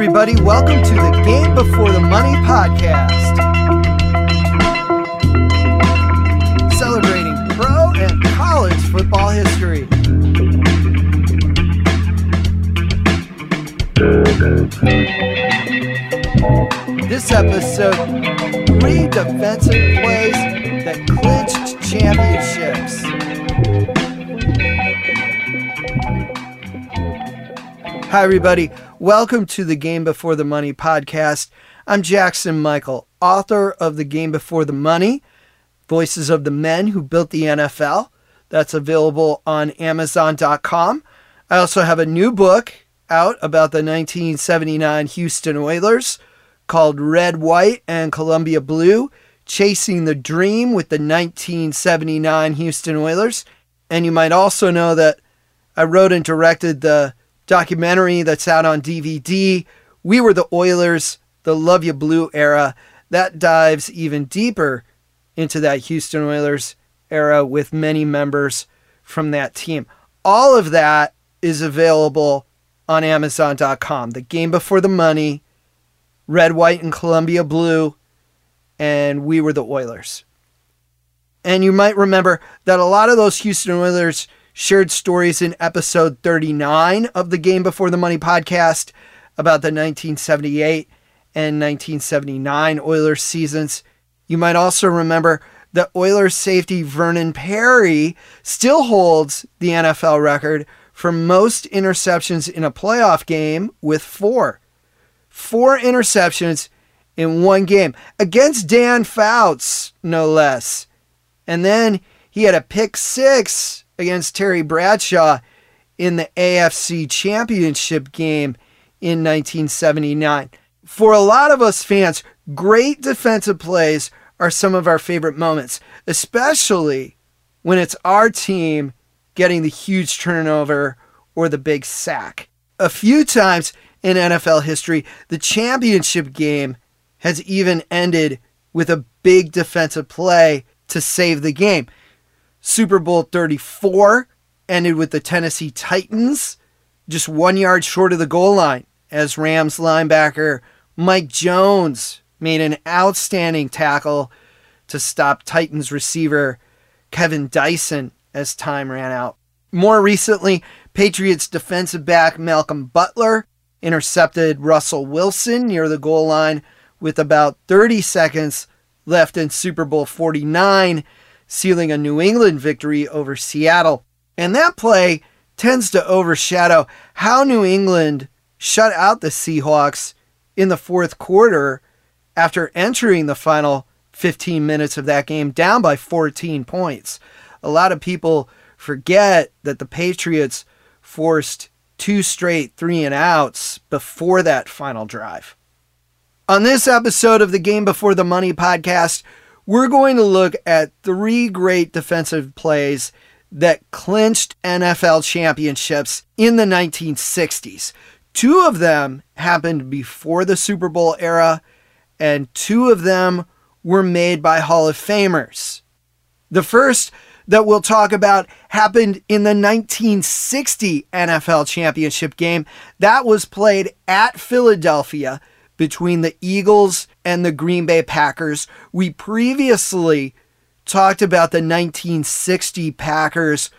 everybody. Welcome to the Game Before the Money podcast. Celebrating pro and college football history. This episode, three defensive plays that clinched championships. Hi, everybody. Welcome to the Game Before the Money podcast. I'm Jackson Michael, author of The Game Before the Money Voices of the Men Who Built the NFL. That's available on Amazon.com. I also have a new book out about the 1979 Houston Oilers called Red, White, and Columbia Blue Chasing the Dream with the 1979 Houston Oilers. And you might also know that I wrote and directed the documentary that's out on DVD. We were the Oilers, the Love You Blue era. That dives even deeper into that Houston Oilers era with many members from that team. All of that is available on Amazon.com. The Game Before the Money, Red, White, and Columbia Blue, and We Were the Oilers. And you might remember that a lot of those Houston Oilers shared stories in episode 39 of the Game Before the Money podcast about the 1978 and 1979 Oilers seasons. You might also remember that Oilers safety Vernon Perry still holds the NFL record for most interceptions in a playoff game with four. Four interceptions in one game against Dan Fouts, no less. And then he had a pick six against Terry Bradshaw in the AFC Championship game in 1979. For a lot of us fans, great defensive plays are some of our favorite moments, especially when it's our team getting the huge turnover or the big sack. A few times in NFL history, the championship game has even ended with a big defensive play to save the game. Super Bowl 34 ended with the Tennessee Titans just one yard short of the goal line as Rams linebacker Mike Jones made an outstanding tackle to stop Titans receiver Kevin Dyson as time ran out. More recently, Patriots defensive back Malcolm Butler intercepted Russell Wilson near the goal line with about 30 seconds left in Super Bowl 49 sealing a New England victory over Seattle. And that play tends to overshadow how New England shut out the Seahawks in the fourth quarter after entering the final 15 minutes of that game down by 14 points. A lot of people forget that the Patriots forced two straight three and outs before that final drive. On this episode of the Game Before the Money podcast, we're going to look at three great defensive plays that clinched NFL championships in the 1960s. Two of them happened before the Super Bowl era, and two of them were made by Hall of Famers. The first that we'll talk about happened in the 1960 NFL championship game that was played at Philadelphia between the Eagles and the Green Bay Packers. We previously talked about the 1960 Packers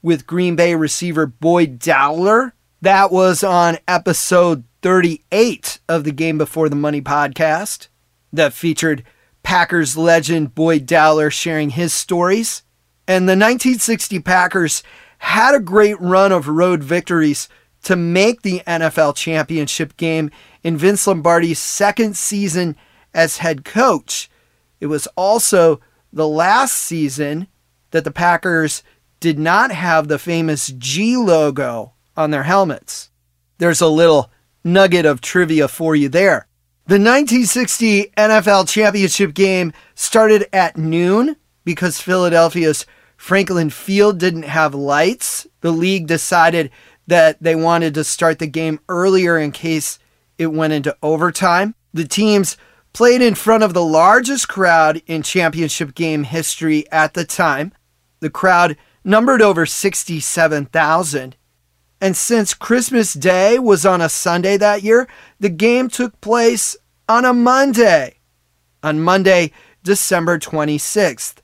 with Green Bay receiver Boyd Dowler. That was on episode 38 of the Game Before the Money podcast that featured Packers legend Boyd Dowler sharing his stories. And the 1960 Packers had a great run of road victories to make the NFL championship game in Vince Lombardi's second season as head coach. It was also the last season that the Packers did not have the famous G logo on their helmets. There's a little nugget of trivia for you there. The 1960 NFL championship game started at noon because Philadelphia's Franklin Field didn't have lights. The league decided that they wanted to start the game earlier in case it went into overtime. The teams played in front of the largest crowd in championship game history at the time. The crowd numbered over 67,000. And since Christmas Day was on a Sunday that year, the game took place on a Monday, on Monday, December 26th.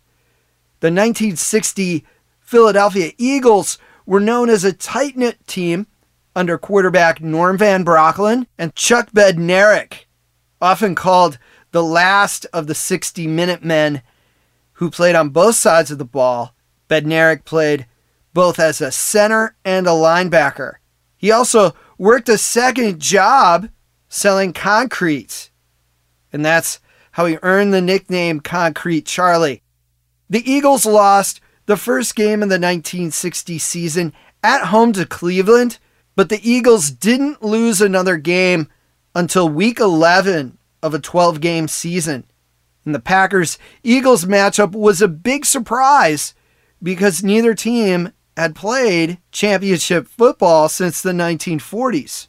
The 1960 Philadelphia Eagles were known as a tight knit team under quarterback Norm Van Brocklin and Chuck Bednarik, often called the last of the 60 minute men who played on both sides of the ball. Bednarik played both as a center and a linebacker. He also worked a second job selling concrete, and that's how he earned the nickname Concrete Charlie. The Eagles lost the first game in the 1960 season at home to Cleveland, but the Eagles didn't lose another game until week 11 of a 12 game season. And the Packers Eagles matchup was a big surprise because neither team had played championship football since the 1940s.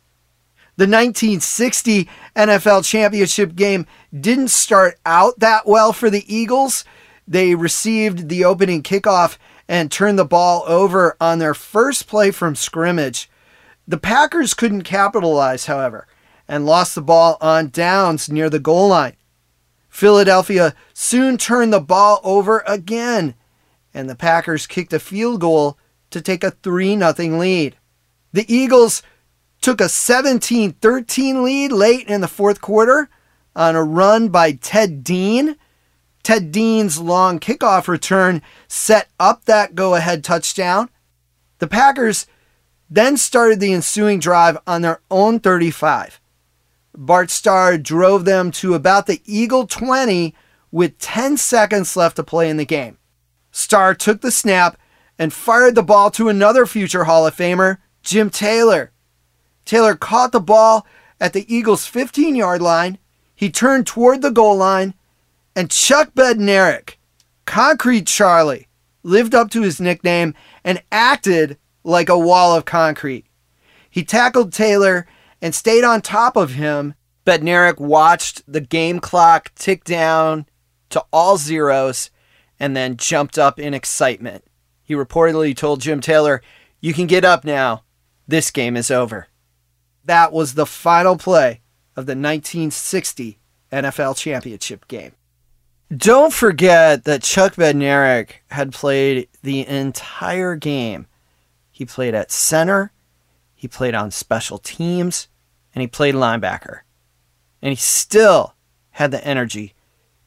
The 1960 NFL championship game didn't start out that well for the Eagles. They received the opening kickoff and turned the ball over on their first play from scrimmage. The Packers couldn't capitalize, however, and lost the ball on downs near the goal line. Philadelphia soon turned the ball over again, and the Packers kicked a field goal to take a 3 0 lead. The Eagles took a 17 13 lead late in the fourth quarter on a run by Ted Dean. Ted Dean's long kickoff return set up that go ahead touchdown. The Packers then started the ensuing drive on their own 35. Bart Starr drove them to about the Eagle 20 with 10 seconds left to play in the game. Starr took the snap and fired the ball to another future Hall of Famer, Jim Taylor. Taylor caught the ball at the Eagles' 15 yard line. He turned toward the goal line, and Chuck Bednarik, Concrete Charlie, lived up to his nickname and acted like a wall of concrete. He tackled Taylor and stayed on top of him. Bednarik watched the game clock tick down to all zeros and then jumped up in excitement. He reportedly told Jim Taylor, You can get up now. This game is over. That was the final play of the 1960 NFL Championship game. Don't forget that Chuck Bednarik had played the entire game he played at center, he played on special teams, and he played linebacker. And he still had the energy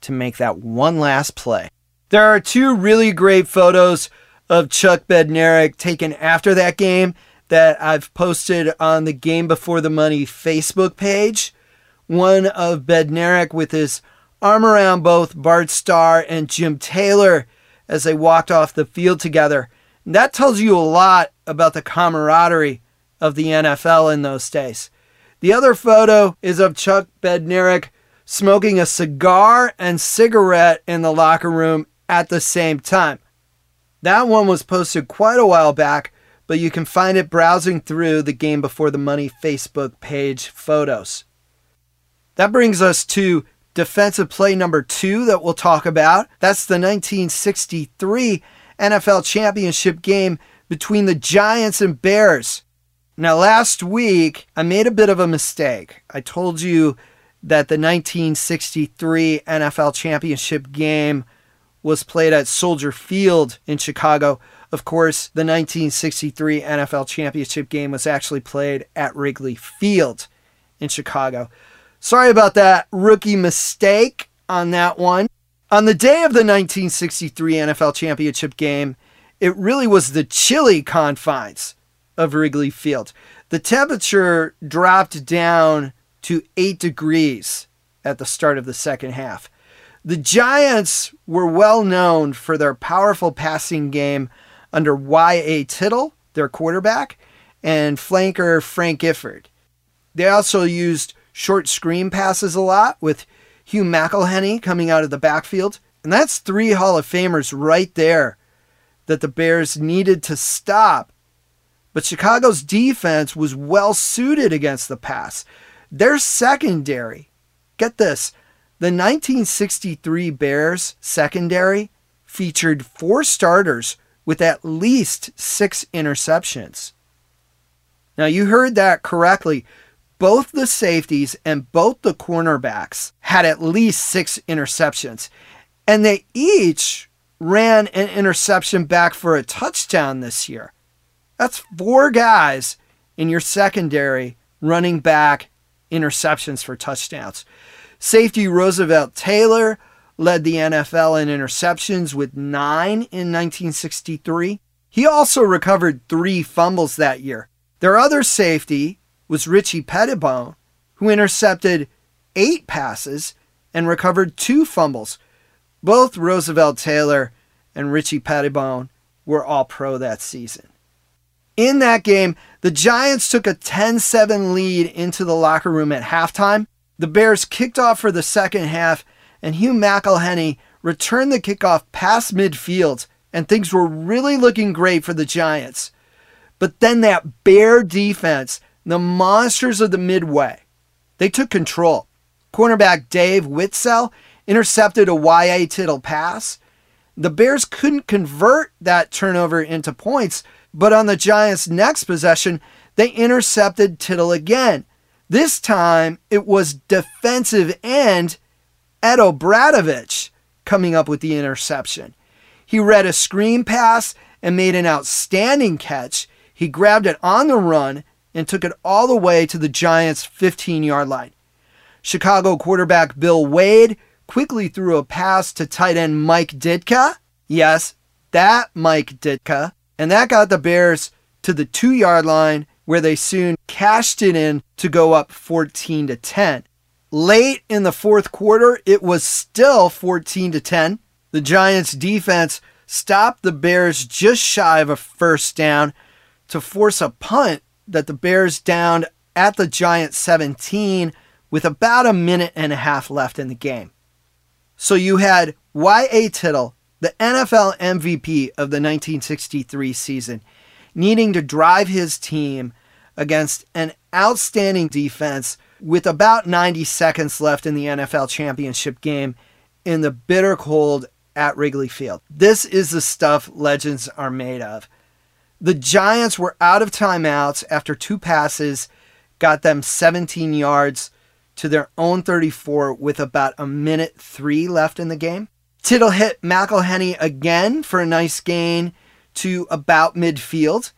to make that one last play. There are two really great photos of Chuck Bednarik taken after that game that I've posted on the Game Before the Money Facebook page. One of Bednarik with his arm around both Bart Starr and Jim Taylor as they walked off the field together. That tells you a lot about the camaraderie of the NFL in those days. The other photo is of Chuck Bednarik smoking a cigar and cigarette in the locker room at the same time. That one was posted quite a while back, but you can find it browsing through the Game Before the Money Facebook page photos. That brings us to defensive play number two that we'll talk about. That's the 1963 NFL championship game between the Giants and Bears. Now, last week, I made a bit of a mistake. I told you that the 1963 NFL championship game was played at Soldier Field in Chicago. Of course, the 1963 NFL championship game was actually played at Wrigley Field in Chicago. Sorry about that rookie mistake on that one. On the day of the 1963 NFL Championship game, it really was the chilly confines of Wrigley Field. The temperature dropped down to 8 degrees at the start of the second half. The Giants were well known for their powerful passing game under Y.A. Tittle, their quarterback, and flanker Frank Gifford. They also used short screen passes a lot with Hugh McElhenny coming out of the backfield. And that's three Hall of Famers right there that the Bears needed to stop. But Chicago's defense was well suited against the pass. Their secondary, get this, the 1963 Bears secondary featured four starters with at least six interceptions. Now, you heard that correctly. Both the safeties and both the cornerbacks had at least six interceptions, and they each ran an interception back for a touchdown this year. That's four guys in your secondary running back interceptions for touchdowns. Safety Roosevelt Taylor led the NFL in interceptions with nine in 1963. He also recovered three fumbles that year. Their other safety was Richie Petitbon, who intercepted eight passes and recovered two fumbles. Both Roosevelt Taylor and Richie Petitbon were all pro that season. In that game, the Giants took a 10 7 lead into the locker room at halftime. The Bears kicked off for the second half, and Hugh McElhenny returned the kickoff past midfield, and things were really looking great for the Giants. But then that Bear defense, the monsters of the Midway, they took control. Cornerback Dave Whitsell intercepted a Y.A. Tittle pass. The Bears couldn't convert that turnover into points, but on the Giants' next possession, they intercepted Tittle again. This time it was defensive end Ed O'Bradovich coming up with the interception. He read a screen pass and made an outstanding catch. He grabbed it on the run and took it all the way to the Giants' 15 yard line. Chicago quarterback Bill Wade quickly threw a pass to tight end Mike Ditka. Yes, that Mike Ditka and that got the Bears to the two yard line where they soon cashed it in to go up 14 to 10. Late in the fourth quarter, it was still 14 to 10. The Giants defense stopped the Bears just shy of a first down to force a punt that the Bears downed at the Giants 17 with about a minute and a half left in the game. So you had Y.A. Tittle the NFL MVP of the 1963 season, needing to drive his team against an outstanding defense with about 90 seconds left in the NFL championship game in the bitter cold at Wrigley Field. This is the stuff legends are made of. The Giants were out of timeouts after two passes got them 17 yards to their own 34 with about a minute 3 left in the game. Tittle hit McElhenny again for a nice gain to about midfield.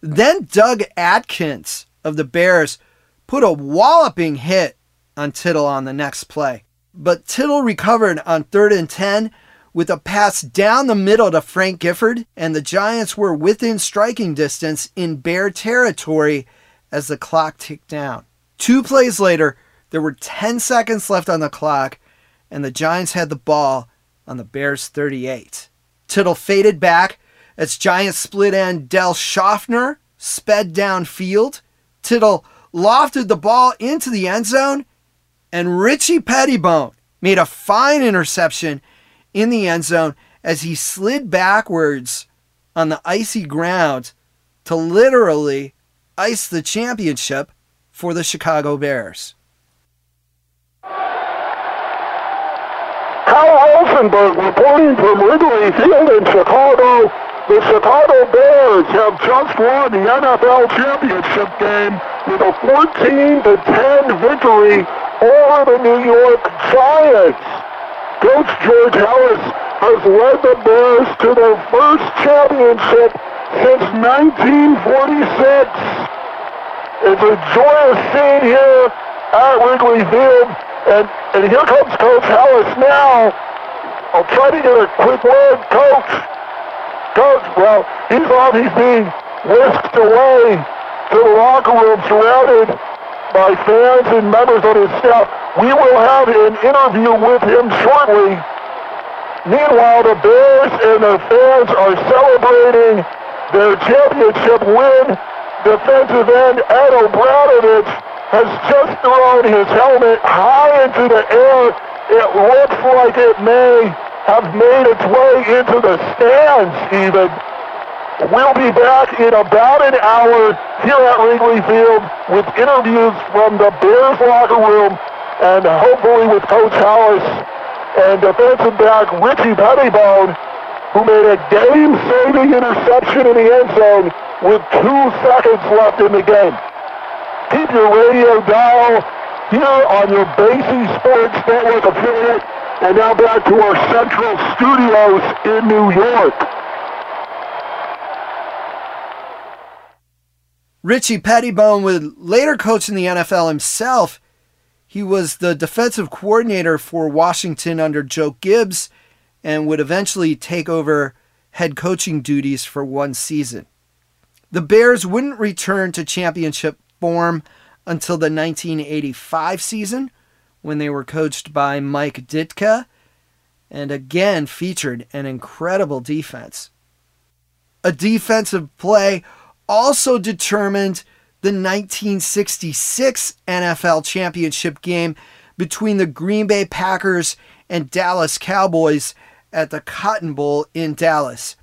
Then Doug Atkins of the Bears put a walloping hit on Tittle on the next play. But Tittle recovered on third and 10 with a pass down the middle to Frank Gifford, and the Giants were within striking distance in Bear territory as the clock ticked down. Two plays later, there were 10 seconds left on the clock, and the Giants had the ball on the Bears 38. Tittle faded back as Giant split end Del Shofner sped downfield. Tittle lofted the ball into the end zone, and Richie Petitbon made a fine interception in the end zone as he slid backwards on the icy ground to literally ice the championship for the Chicago Bears. Kyle Rosenberg reporting from Wrigley Field in Chicago. The Chicago Bears have just won the NFL championship game with a 14 to 10 victory over the New York Giants. Coach George Halas has led the Bears to their first championship since 1946. It's a joyous scene here at Wrigley Field. And, and here comes Coach Halas now. I'll try to get a quick word. Coach, Coach, well, he's. He's being whisked away to the locker room surrounded by fans and members of his staff. We will have an interview with him shortly. Meanwhile, the Bears and the fans are celebrating their championship win. Defensive end Ed O'Bradovich has just thrown his helmet high into the air. It looks like it may have made its way into the stands even. We'll be back in about an hour here at Wrigley Field with interviews from the Bears locker room and hopefully with Coach Halas and defensive back Richie Petitbon, who made a game-saving interception in the end zone with two seconds left in the game. Keep your radio dial here on your BASE Sports Network affiliate, and now back to our central studios in New York. Richie Petitbon would later coach in the NFL himself. He was the defensive coordinator for Washington under Joe Gibbs and would eventually take over head coaching duties for one season. The Bears wouldn't return to championship form until the 1985 season when they were coached by Mike Ditka and again featured an incredible defense. A defensive play also determined the 1966 NFL championship game between the Green Bay Packers and Dallas Cowboys at the Cotton Bowl in Dallas.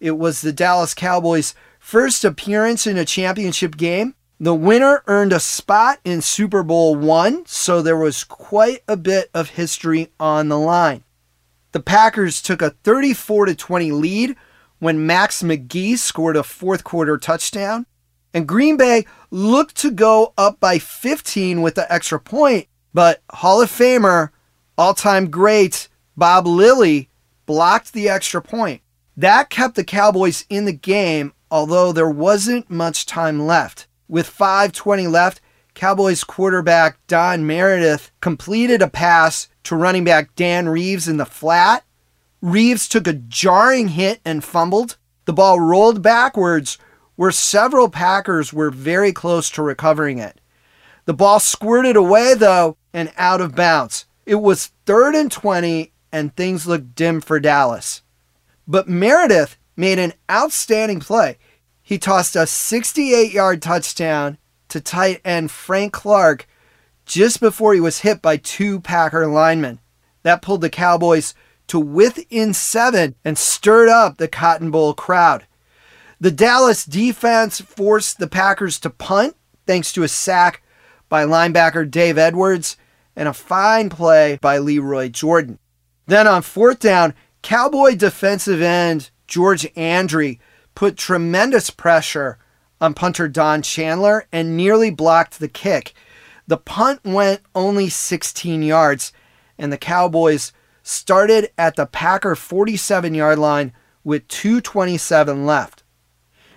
It was the Dallas Cowboys' first appearance in a championship game. The winner earned a spot in Super Bowl one, so there was quite a bit of history on the line. The Packers took a 34 20 lead when Max McGee scored a fourth quarter touchdown. And Green Bay looked to go up by 15 with the extra point, but Hall of Famer, all time great Bob Lilly blocked the extra point. That kept the Cowboys in the game, although there wasn't much time left. With 5.20 left, Cowboys quarterback Don Meredith completed a pass to running back Dan Reeves in the flat, Reeves took a jarring hit and fumbled. The ball rolled backwards, where several Packers were very close to recovering it. The ball squirted away, though, and out of bounds. It was third and 20, and things looked dim for Dallas. But Meredith made an outstanding play. He tossed a 68 yard touchdown to tight end Frank Clarke just before he was hit by two Packer linemen. That pulled the Cowboys to within seven and stirred up the Cotton Bowl crowd. The Dallas defense forced the Packers to punt thanks to a sack by linebacker Dave Edwards and a fine play by Lee Roy Jordan. Then on fourth down, Cowboy defensive end George Andrie put tremendous pressure on punter Don Chandler and nearly blocked the kick. The punt went only 16 yards, and the Cowboys started at the Packer 47 yard line with 2.27 left.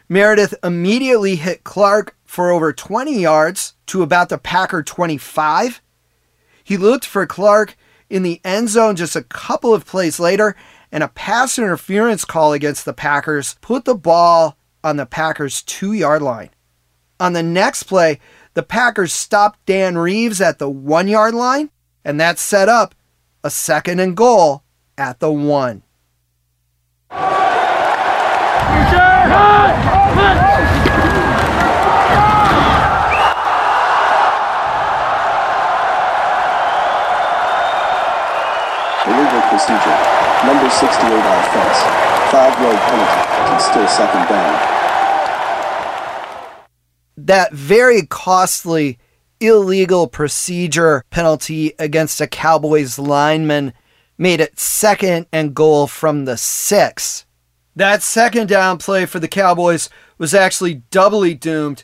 Meredith immediately hit Clarke for over 20 yards to about the Packer 25. He looked for Clarke in the end zone just a couple of plays later, and a pass interference call against the Packers put the ball on the Packers' two yard line. On the next play, the Packers stopped Dan Reeves at the one yard line, and that set up a second and goal at the one. Illegal procedure. Number 68 offense. Five yard penalty. Can still second down. That very costly illegal procedure penalty against a Cowboys lineman made it second and goal from the six. That second down play for the Cowboys was actually doubly doomed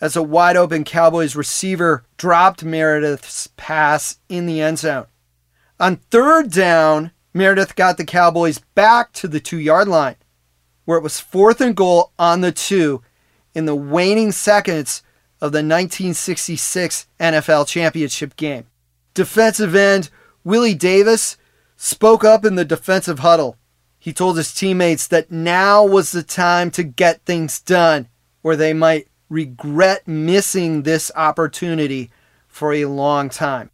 as a wide open Cowboys receiver dropped Meredith's pass in the end zone. On third down, Meredith got the Cowboys back to the two yard line, where it was fourth and goal on the two in the waning seconds of the 1966 NFL Championship game. Defensive end Willie Davis spoke up in the defensive huddle. He told his teammates that now was the time to get things done, or they might regret missing this opportunity for a long time.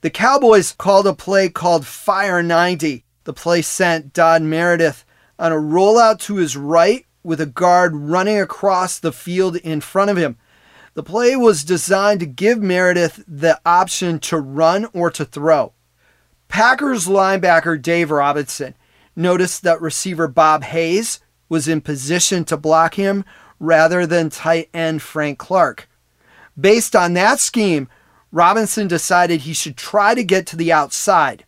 The Cowboys called a play called Fire 90. The play sent Don Meredith on a rollout to his right with a guard running across the field in front of him. The play was designed to give Meredith the option to run or to throw. Packers linebacker Dave Robinson noticed that receiver Bob Hayes was in position to block him rather than tight end Frank Clarke. Based on that scheme, Robinson decided he should try to get to the outside.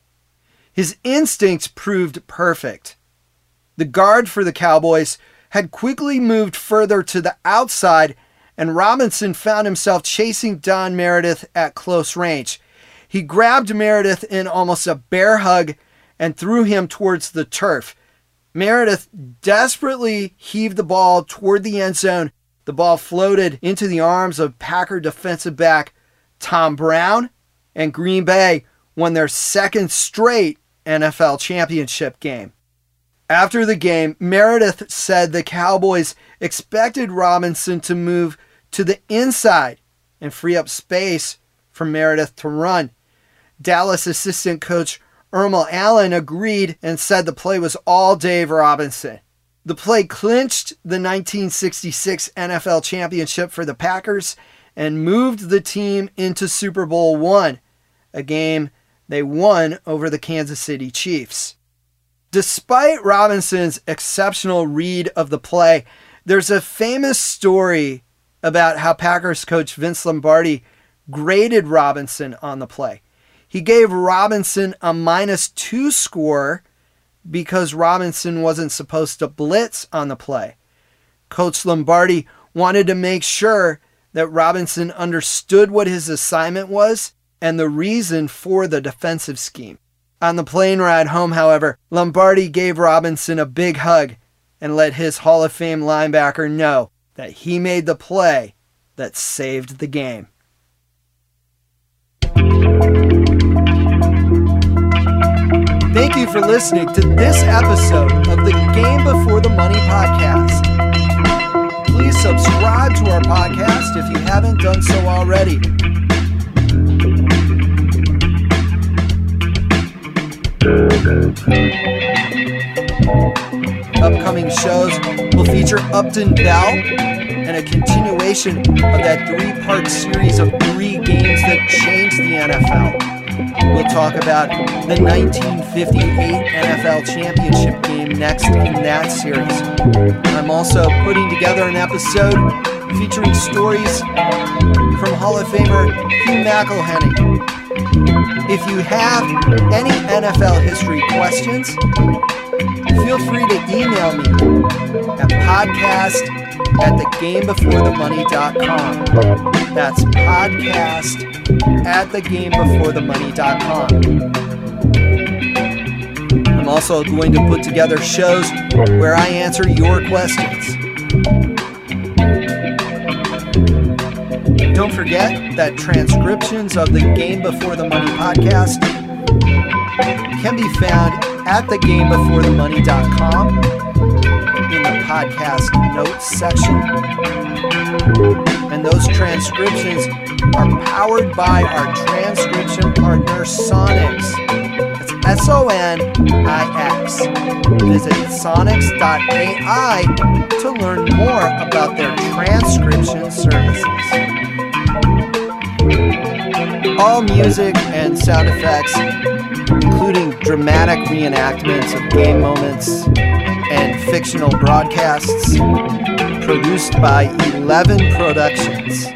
His instincts proved perfect. The guard for the Cowboys had quickly moved further to the outside, and Robinson found himself chasing Don Meredith at close range. He grabbed Meredith in almost a bear hug and threw him towards the turf. Meredith desperately heaved the ball toward the end zone. The ball floated into the arms of Packer defensive back Tom Brown, and Green Bay won their second straight NFL championship game. After the game, Meredith said the Cowboys expected Robinson to move to the inside and free up space for Meredith to run. Dallas assistant coach Ermal Allen agreed and said the play was all Dave Robinson. The play clinched the 1966 NFL championship for the Packers and moved the team into Super Bowl one, a game they won over the Kansas City Chiefs. Despite Robinson's exceptional read of the play, there's a famous story about how Packers coach Vince Lombardi graded Robinson on the play. He gave Robinson a minus two score because Robinson wasn't supposed to blitz on the play. Coach Lombardi wanted to make sure that Robinson understood what his assignment was and the reason for the defensive scheme. On the plane ride home, however, Lombardi gave Robinson a big hug and let his Hall of Fame linebacker know that he made the play that saved the game. Thank you for listening to this episode of the Game Before the Money podcast. Please subscribe to our podcast if you haven't done so already. Upcoming shows will feature Upton Bell and a continuation of that three part series of three games that changed the NFL. We'll talk about the 1958 NFL Championship game next in that series. I'm also putting together an episode featuring stories from Hall of Famer Hugh McElhenny. If you have any NFL history questions, feel free to email me at podcast at thegamebeforethemoney.com. That's podcast at thegamebeforethemoney.com. I'm also going to put together shows where I answer your questions. Don't forget that transcriptions of the Game Before the Money podcast can be found at thegamebeforethemoney.com in the podcast notes section. And those transcriptions are powered by our transcription partner Sonix. It's S O N I X. Visit sonix.ai to learn more about their transcription services. All music and sound effects, dramatic reenactments of game moments and fictional broadcasts, produced by 11 Productions.